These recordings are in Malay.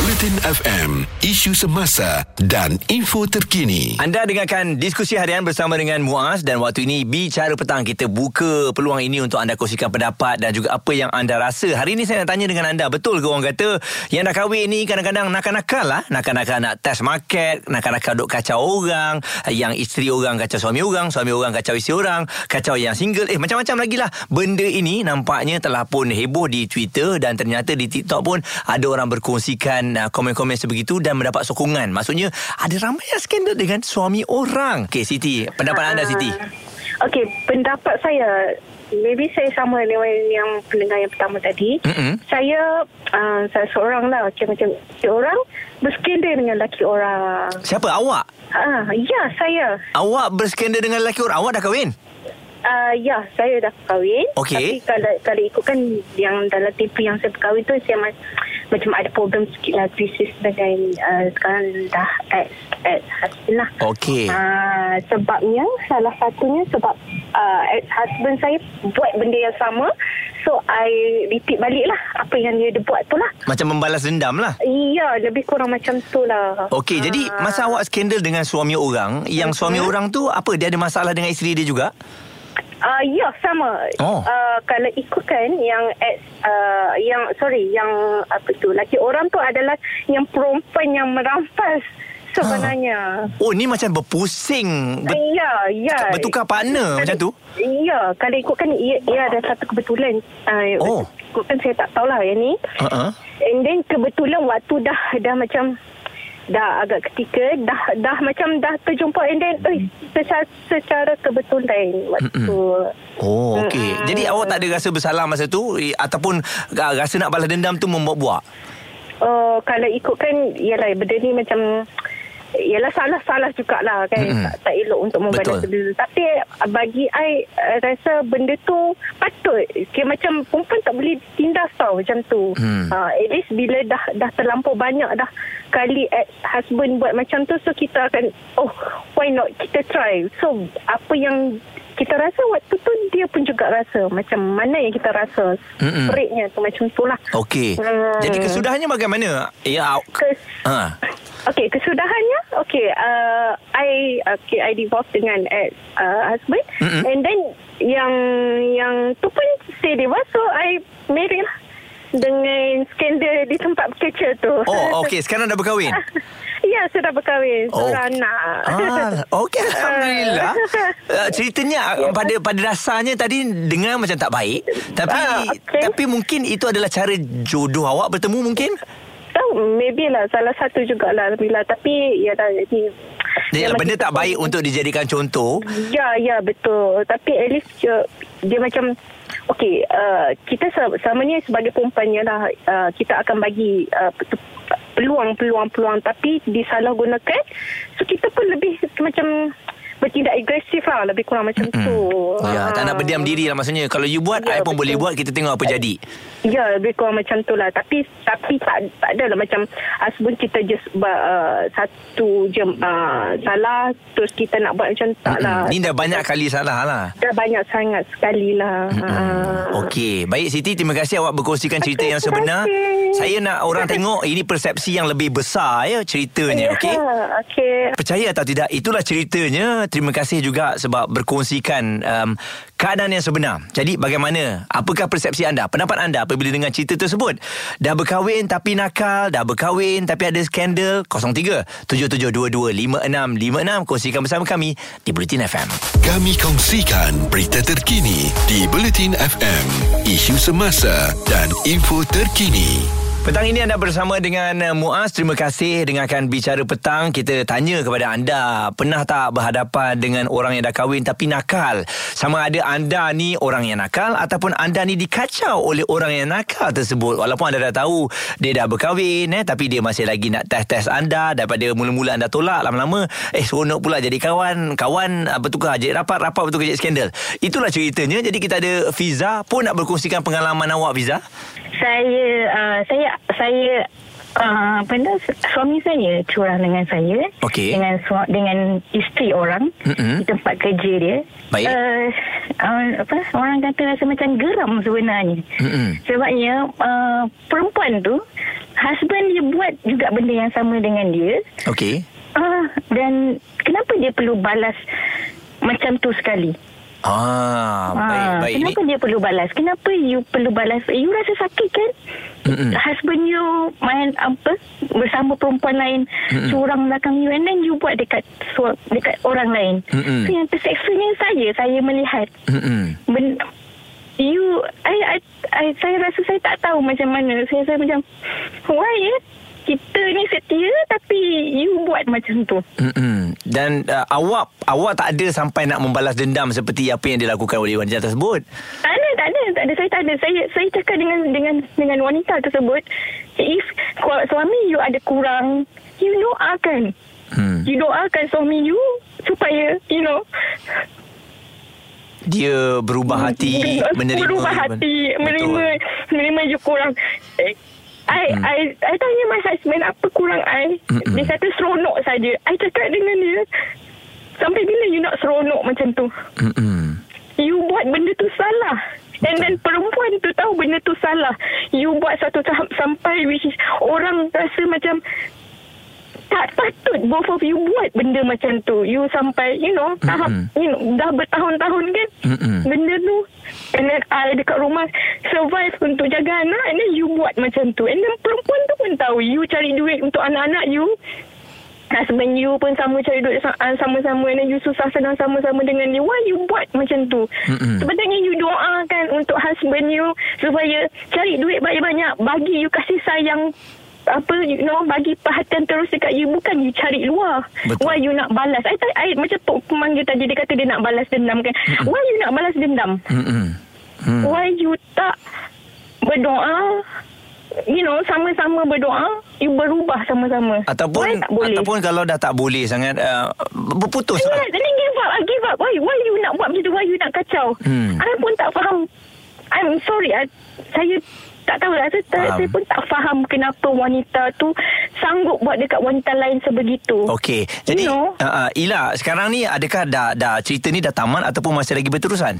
Bulletin FM Isu semasa Dan info terkini Anda dengarkan diskusi harian bersama dengan Muaz dan waktu ini bicara petang kita buka peluang ini untuk anda kongsikan pendapat dan juga apa yang anda rasa. Hari ini saya nak tanya dengan anda, betul ke orang kata yang dah kahwin ni kadang-kadang nakal-nakal lah, nakal-nakal nak test market, nakal-nakal duk kacau orang, yang isteri orang kacau suami orang, suami orang kacau isteri orang, kacau yang single, eh macam-macam lagi lah. Benda ini nampaknya telah pun heboh di Twitter dan ternyata di TikTok pun ada orang berkongsikan uh, komen-komen sebegitu dan mendapat sokongan. Maksudnya ada ramai yang skandal dengan suami orang. Okey Siti, pendapat anda Siti? Okey, pendapat saya maybe saya sama dengan yang pendengar yang pertama tadi. Mm-mm. Saya uh, saya seorang lah macam macam orang berskandal dengan lelaki orang. Siapa awak? Ah, ya saya. Awak berskandal dengan lelaki orang. Awak dah kahwin? Uh, ya, saya dah kahwin. Okey. Tapi kalau, kalau ikutkan yang dalam tempoh yang saya berkahwin tu, saya ma- macam ada problem sikit lah krisis dengan uh, sekarang dah ex, ex husband lah. Okey. Uh, sebabnya, salah satunya sebab uh, ex husband saya buat benda yang sama. So, I repeat balik lah apa yang dia, dia buat tu lah. Macam membalas dendam lah. Ya, lebih kurang macam tu lah. Okey, jadi masa awak skandal dengan suami orang, yang suami orang tu apa? Dia ada masalah dengan isteri dia juga? Uh, ya sama. Oh. Uh, kalau ikutkan yang ex, uh, yang sorry yang apa tu laki orang tu adalah yang perempuan yang merampas sebenarnya. Oh, ni macam berpusing. Ber- Ya, ya. bertukar partner macam tu? Ya, kalau ikutkan ia, ia ada satu kebetulan. Uh, Oh. Ikutkan saya tak tahulah yang ni. Uh-uh. And then kebetulan waktu dah dah macam dah agak ketika dah dah macam dah terjumpa and then eh, secara, secara kebetulan waktu Oh, okey. Mm-mm. Jadi awak tak ada rasa bersalah masa tu ataupun ah, rasa nak balas dendam tu membuat-buat? uh, kalau ikutkan ialah benda ni macam Ialah salah-salah jugalah kan Mm-mm. tak, tak elok untuk membalas Betul. benda tu. Tapi bagi I uh, rasa benda tu patut Kira macam perempuan tak boleh tindas tau macam tu Hmm. uh, At least bila dah dah terlampau banyak dah Kali ex husband buat macam tu So kita akan Oh why not kita try So apa yang kita rasa waktu tu dia pun juga rasa macam mana yang kita rasa spiritnya tu macam tu lah Okey. Hmm. Jadi kesudahannya bagaimana? Ya, Kes, ha. Okey, kesudahannya okey uh, I okay I divorce dengan ex uh, husband Mm-mm. and then yang yang tu pun say divorce so I marry lah dengan skandal di tempat bekerja tu. Oh, okey. Sekarang dah berkahwin? ya, sudah berkahwin. Oh. Seorang anak. Ah, okey alhamdulillah. Uh, ceritanya uh, pada pada dasarnya tadi dengar macam tak baik, tapi Ah, okey. tapi mungkin itu adalah cara jodoh awak bertemu mungkin? Maybe lah salah satu jugalah bila tapi ya dah ni Dia, benda tak baik untuk dijadikan contoh. Ya, ya betul. Tapi at least dia, dia macam okey, uh, kita se- selamanya sebagai perempuan lah uh, kita akan bagi uh, peluang-peluang-peluang tapi disalahgunakan. So kita pun lebih macam bertindak agresif lah lebih kurang macam tu. Ya, tak nak Ah. berdiam diri lah maksudnya. Kalau you buat, Ya, I pun betul. boleh buat. Kita tengok apa jadi. Ya, lebih kurang macam tu lah. Tapi tapi tak tak ada lah macam husband kita just uh, satu je uh, salah terus kita nak buat macam tak lah. Ni dah banyak kali salah lah. Dah banyak sangat sekali lah. Uh, Okey, baik Siti, terima kasih awak berkongsikan cerita Okey, yang sebenar. Saya nak orang tengok ini persepsi yang lebih besar ya ceritanya, okey? Okey. Percaya atau tidak Itulah ceritanya Terima kasih juga Sebab berkongsikan um, Keadaan yang sebenar Jadi bagaimana Apakah persepsi anda Pendapat anda Apabila dengar cerita tersebut. Dah berkahwin Tapi nakal Dah berkahwin Tapi ada skandal 03 7722 5656 Kongsikan bersama kami Di Bulletin FM Kami kongsikan berita terkini di Bulletin FM, isu semasa dan info terkini. Petang ini anda bersama dengan uh, Muaz. Terima kasih dengarkan bicara petang. Kita tanya kepada anda, pernah tak berhadapan dengan orang yang dah kahwin tapi nakal? Sama ada anda ni orang yang nakal ataupun anda ni dikacau oleh orang yang nakal tersebut. Walaupun anda dah tahu dia dah berkahwin eh tapi dia masih lagi nak test-test anda daripada mula-mula anda tolak lama-lama eh seronok pula jadi kawan. Kawan uh, bertukar jadi rapat, rapat bertukar jadi skandal. Itulah ceritanya. Jadi kita ada Fiza pun nak berkongsikan pengalaman awak Fiza. Saya uh, saya saya Uh, benda suami saya curang dengan saya Okey. dengan su- dengan isteri orang Mm-mm. di tempat kerja dia. Baik. Uh, uh, apa orang kata rasa macam geram sebenarnya. Mm-mm. Sebabnya uh, perempuan tu husband dia buat juga benda yang sama dengan dia. Okey. Uh, dan kenapa dia perlu balas macam tu sekali? Ah, baik, Ah, baik. Kenapa dia perlu balas? Kenapa you perlu balas? You rasa sakit kan? Mm-mm. Husband you main apa bersama perempuan lain Mm-mm. curang belakang you and then you buat dekat dekat orang lain. Mm-mm. So yang terseksanya saya, saya melihat Mm-mm. ben, you I, I, I, saya rasa saya tak tahu macam mana. Saya saya macam why ya? Kita ni setia tapi you buat macam tu. Mm-mm. Dan uh, awak awak tak ada sampai nak membalas dendam seperti apa yang dilakukan oleh wanita tersebut. Tak ada, tak ada, tak ada. Saya tak ada. Saya saya cakap dengan dengan dengan wanita tersebut, if suami you ada kurang, you doakan. Hmm. You doakan suami you supaya, you know, Dia berubah hati menerima berubah hati, menerima menerima you kurang. I, Hmm. I, I tanya my husband apa kurang I. Mm-mm. Dia kata seronok saja. I cakap dengan dia, sampai bila you nak seronok macam tu? Mm-mm. You buat benda tu salah. And then perempuan tu tahu benda tu salah. You buat satu tahap sampai which is orang rasa macam tak patut both of you buat benda macam tu. You sampai, you know, tahap, Mm-mm. you know, dah bertahun-tahun kan. Mm-mm. Benda tu. And then I dekat rumah survive untuk jaga anak and then you buat macam tu. And then perempuan tu pun tahu you cari duit untuk anak-anak you. Husband you pun sama cari duit ah, sama-sama dan you susah senang sama-sama dengan dia. Why you buat macam tu? Mm-mm. Sebenarnya you doakan untuk husband you supaya cari duit banyak-banyak. Bagi you kasih sayang apa you know bagi perhatian terus dekat you bukan you cari luar Betul. why you nak balas I, I, I macam pe- pemanggil tadi dia kata dia nak balas dendam kan why you nak balas dendam Mm-mm. Hmm. why you tak berdoa you know sama-sama berdoa you berubah sama-sama why Ataupun tak boleh ataupun kalau dah tak boleh sangat uh, berputus Yeah, lah. then give up. I give up. Why, why you nak buat macam tu? Why you nak kacau? Hmm. I pun tak faham. I'm sorry. I, saya tak tahu lah. Saya, Faham. saya pun tak faham kenapa wanita tu sanggup buat dekat wanita lain sebegitu. Okey. Jadi You know? uh, uh, Ila, sekarang ni adakah dah dah cerita ni dah tamat ataupun masih lagi berterusan?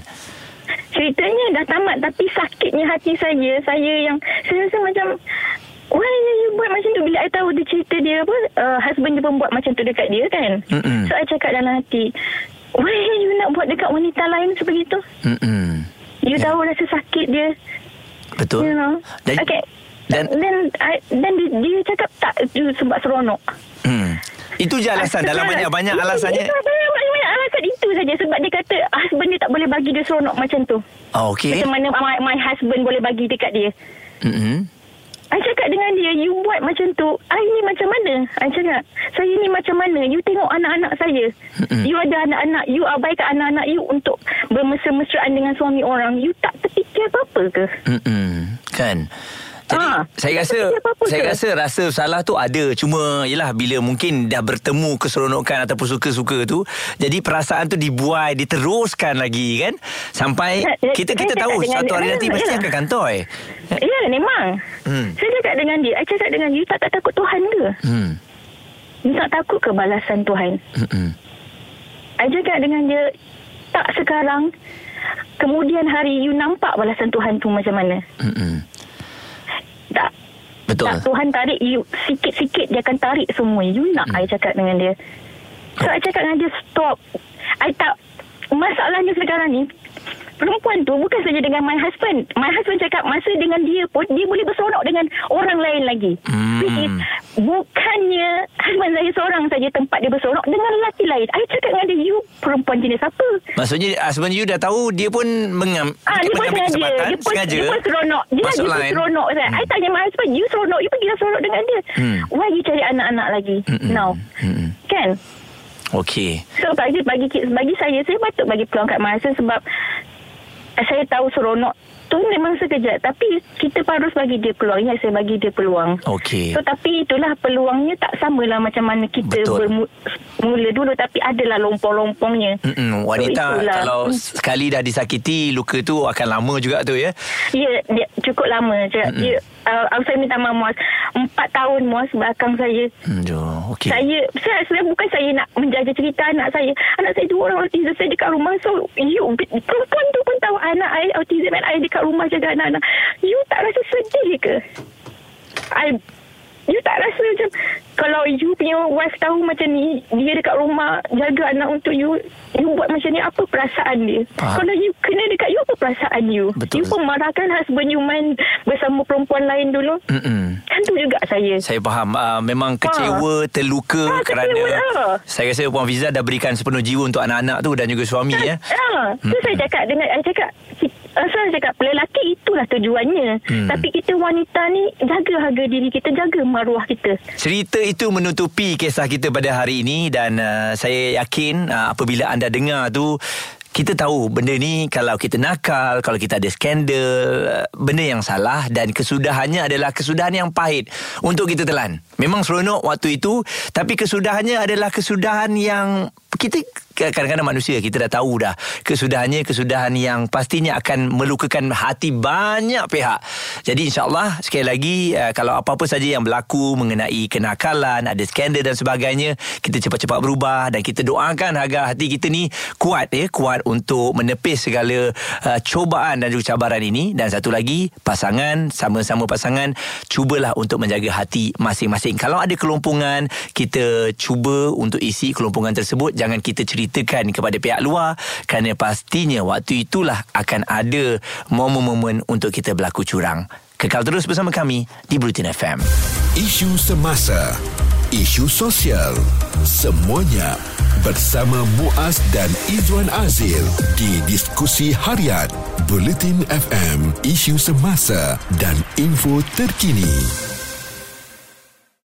Ceritanya dah tamat tapi sakitnya hati saya. Saya yang saya rasa macam Why you buat macam tu Bila I tahu dia cerita dia apa uh, Husband dia pun buat macam tu dekat dia kan Mm-mm. So I cakap dalam hati Why you nak buat dekat wanita lain sebegitu Mm-mm. You Ya. tahu rasa sakit dia Betul. You know Dan, Okay dan- then, I, then dia, dia cakap tak sebab seronok Hmm. Itu je alasan dalam banyak-banyak alasannya. Itu banyak-banyak alasan itu saja Sebab dia kata Husband dia tak boleh bagi dia seronok macam tu Oh, okey. Macam mana my, my husband boleh bagi dekat dia Mm-mm. I cakap dengan dia You buat macam tu I ni macam mana I cakap Saya ni macam mana You tengok anak-anak saya. You ada anak-anak You abaikan anak-anak you Untuk bermesra-mesraan dengan suami orang You tak terfikir apa-apa ke Mm-mm. Kan? Jadi Ah, saya rasa saya ke? rasa rasa salah tu ada cuma yalah bila mungkin dah bertemu keseronokan ataupun suka-suka tu jadi perasaan tu dibuai diteruskan lagi kan sampai Ya, ya, kita saya kita tahu dengan dia, hari ya, nanti mesti akan kantoi. Ya memang Hmm. Saya cakap dengan dia I cakap dengan dia tak, tak takut Tuhan ke Hmm. You tak takut ke balasan Tuhan Mm-mm. I cakap dengan dia Tak sekarang Kemudian hari You nampak balasan Tuhan tu macam mana Mm-mm. Tak Betul. Tak Tuhan tarik you Sikit-sikit Dia akan tarik semua You nak Hmm. I cakap dengan dia So I cakap dengan dia Stop I tak Masalahnya sekarang ni Perempuan tu bukan saja dengan my husband. My husband cakap masa dengan dia pun dia boleh bersorak dengan orang lain lagi. Hmm. Which is bukannya husband saya seorang saja tempat dia bersorak dengan lelaki lain. I cakap dengan dia, you perempuan jenis apa? Maksudnya husband you dah tahu dia pun mengam Ah, dia pun sengaja. Dia pun, sengaja dia pun seronok. Dia, masuk dia pun seronok. Hmm. I tanya my husband, you seronok. You pergi dah seronok dengan dia. Hmm. Why you cari anak-anak lagi? Mm-mm. Now. Mm-mm. Kan? Okey. So bagi bagi bagi saya saya patut bagi peluang kat my husband sebab saya tahu seronok tu memang sekejap tapi kita harus bagi dia peluang ingat saya bagi dia peluang Okey. so tapi itulah peluangnya tak samalah macam mana kita Betul. bermula dulu tapi adalah lompong-lompongnya Mm-mm. Wanita So, itulah. kalau Hmm. sekali dah disakiti luka tu akan lama juga tu ya. Ya, dia cukup lama. Dia, uh, saya minta maaf Muaz. Empat tahun Muaz belakang saya. Hmm, jo, okey. Saya, saya sebenarnya bukan saya nak menjaga cerita anak saya. Anak saya dua orang autism saya dekat rumah. So, you, perempuan tu pun tahu anak saya autism dan saya dekat rumah jaga anak-anak. You tak rasa sedih ke? I You tak rasa macam Kalau you punya wife tahu macam ni Dia dekat rumah Jaga anak untuk you You buat macam ni Apa perasaan dia Faham. Kalau you kena dekat you Apa perasaan you Betul. You pun marahkan husband you main Bersama perempuan lain dulu Mm-mm. Kan tu juga saya Saya faham uh, Memang kecewa Terluka Ha, Kerana kecewa lah. Saya rasa Puan Fiza Dah berikan sepenuh jiwa Untuk anak-anak tu Dan juga suami ya Ha, tu saya cakap dengan saya cakap saya cakap lelaki itulah tujuannya Hmm. Tapi kita wanita ni Jaga harga diri kita Jaga maruah kita Cerita itu menutupi kisah kita pada hari ini dan uh, saya yakin uh, apabila anda dengar tu kita tahu benda ni kalau kita nakal, kalau kita ada skandal, uh, benda yang salah dan kesudahannya adalah kesudahan yang pahit untuk kita telan. Memang seronok waktu itu tapi kesudahannya adalah kesudahan yang kita kadang-kadang manusia kita dah tahu dah kesudahannya kesudahan yang pastinya akan melukakan hati banyak pihak. Jadi insyaAllah sekali lagi uh, kalau apa-apa saja yang berlaku mengenai kenakalan, ada skandal dan sebagainya, kita cepat-cepat berubah dan kita doakan agar hati kita ni kuat ya, kuat untuk menepis segala uh, cobaan dan juga cabaran ini dan satu lagi pasangan sama-sama pasangan cubalah untuk menjaga hati masing-masing. Kalau ada kelompongan, kita cuba untuk isi kelompongan tersebut jangan kita ceritakan kepada pihak luar kerana pastinya waktu itulah akan ada momen-momen untuk kita berlaku curang. Kekal terus bersama kami di Bulletin FM. Isu semasa, isu sosial, semuanya bersama Muaz dan Izwan Azil di diskusi harian Bulletin FM, isu semasa dan info terkini.